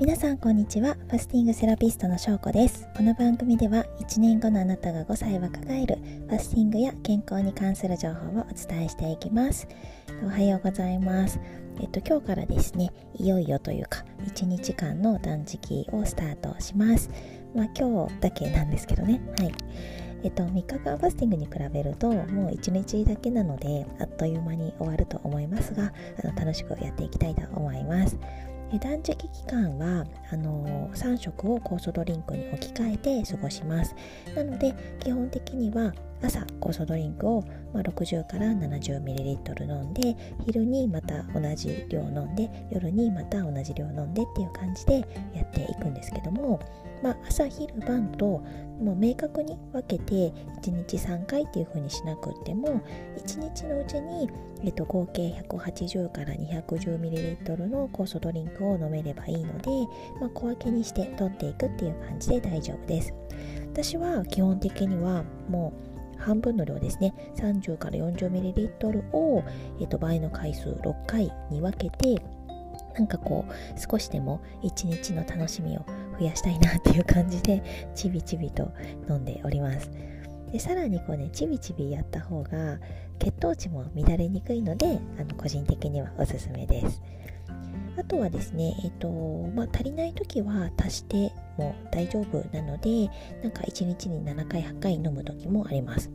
皆さんこんにちは。ファスティングセラピストのしょうこです。この番組では1年後のあなたが5歳若返るファスティングや健康に関する情報をお伝えしていきます。おはようございます。えっと今日からですねいよいよというか1日間の断食をスタートします。まあ今日だけなんですけどね。はい。えっと、3日間ファスティングに比べるともう1日だけなのであっという間に終わると思いますがあの楽しくやっていきたいと思います。断食期間はあの3食を酵素ドリンクに置き換えて過ごします。なので基本的には朝酵素ドリンクを、まあ、60から 70ml 飲んで昼にまた同じ量飲んで夜にまた同じ量飲んでっていう感じでやっていくんですけども、まあ、朝昼晩ともう明確に分けて1日3回っていう風にしなくても1日のうちに、えっと、合計180から 210ml の酵素ドリンクを飲めればいいので、まあ、小分けにして取っていくっていう感じで大丈夫です。私は基本的にはもう半分の量ですね。30から 40ml を、えー、と倍の回数6回に分けてなんかこう少しでも一日の楽しみを増やしたいなっていう感じでちびちびと飲んでおりますでさらにこうねちびちびやった方が血糖値も乱れにくいのであの個人的にはおすすめですあとはですね、えっ、と、まあ、足りない時は足しても大丈夫なので、なんか1日に7回、8回飲む時もあります。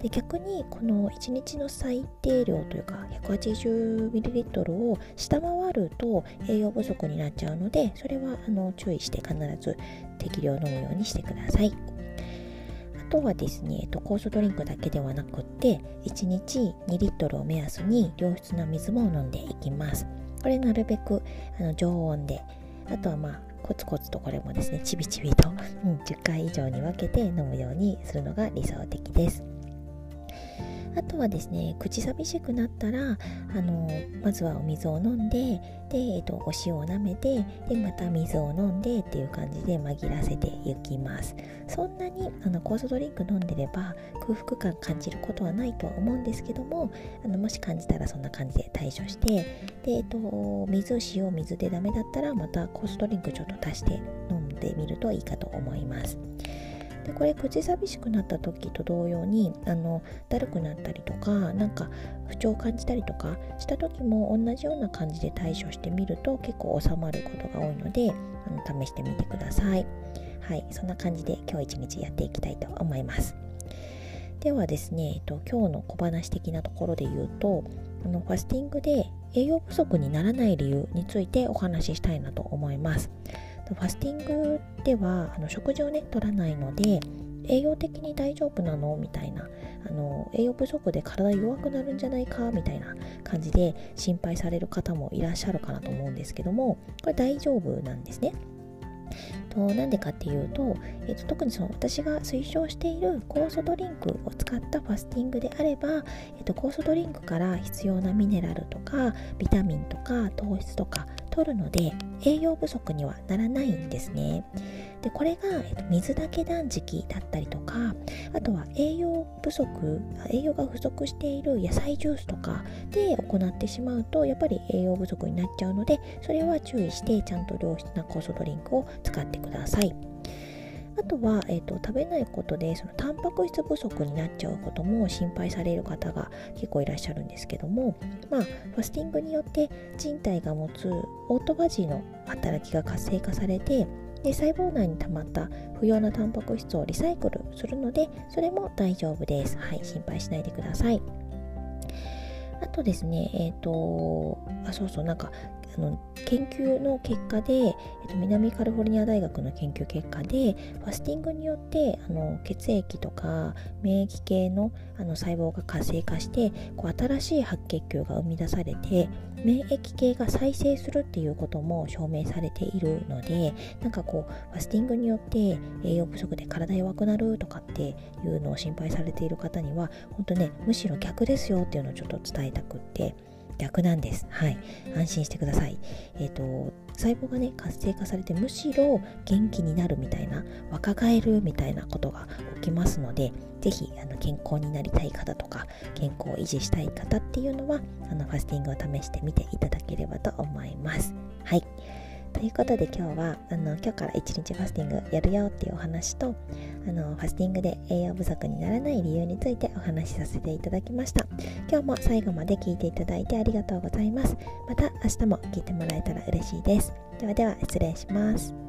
で逆にこの1日の最低量というか 180ml を下回ると栄養不足になっちゃうのでそれはあの注意して必ず適量飲むようにしてください。あとはですね、えっと、酵素ドリンクだけではなくって1日2リットルを目安に良質な水も飲んでいきます。これなるべくあの常温であとはまあコツコツとこれもですねちびちびと、うん、10回以上に分けて飲むようにするのが理想的です。あとはですね口寂しくなったらあのまずはお水を飲んでで、えっと、お塩を舐めてでまた水を飲んでっていう感じで紛らせていきます。そんなにあの酵素ドリンク飲んでれば空腹感感じることはないとは思うんですけどもあのもし感じたらそんな感じで対処してで、えっと、水塩水でダメだったらまた酵素ドリンクちょっと足して飲んでみるといいかと思います。でこれ口寂しくなった時と同様にあのだるくなったりとかなんか不調を感じたりとかした時も同じような感じで対処してみると結構収まることが多いのであの試してみてください。はいそんな感じで今日一日やっていきたいと思います。ではですね、えっと、今日の小話的なところで言うとあのファスティングで栄養不足にならない理由についてお話ししたいなと思います。ファスティングではあの食事をね取らないので栄養的に大丈夫なの？みたいな。あの栄養不足で体弱くなるんじゃないか？みたいな感じで心配される方もいらっしゃるかなと思うんですけどもこれ大丈夫なんですね。となんでかっていうと、えっと、特にその私が推奨している酵素ドリンクを使ったファスティングであれば、えっと、酵素ドリンクから必要なミネラルとかビタミンとか糖質とか取るので栄養不足にはならないんですね。でこれが、えっと、水だけ断食だったりとかあとは栄養不足栄養が不足している野菜ジュースとかで行ってしまうとやっぱり栄養不足になっちゃうのでそれは注意してちゃんと良質な酵素ドリンクを使ってください。あとは、えーと、食べないことでそのタンパク質不足になっちゃうことも心配される方が結構いらっしゃるんですけども、まあ、ファスティングによって人体が持つオートファジーの働きが活性化されてで細胞内に溜まった不要なタンパク質をリサイクルするのでそれも大丈夫です。はい、心配しないでください。あとですね、えっ、ー、と、あ、そうそう、なんか、あの研究の結果で、えっと、南カリフォルニア大学の研究結果でファスティングによってあの血液とか免疫系のあの細胞が活性化してこう新しい白血球が生み出されて免疫系が再生するっていうことも証明されているのでなんかこうファスティングによって栄養不足で体弱くなるとかっていうのを心配されている方には本当ねむしろ逆ですよっていうのをちょっと伝えたくって。逆なんです。はい。安心してください。えっ、ー、と、細胞がね、活性化されて、むしろ元気になるみたいな、若返るみたいなことが起きますので、ぜひ、あの、健康になりたい方とか、健康を維持したい方っていうのは、あの、ファスティングを試してみていただければと思います。はい。ということで今日はあの今日から1日ファスティングやるよっていうお話とあのファスティングで栄養不足にならない理由についてお話しさせていただきました。今日も最後まで聞いていただいてありがとうございます。また明日も聞いてもらえたら嬉しいです。ではでは失礼します。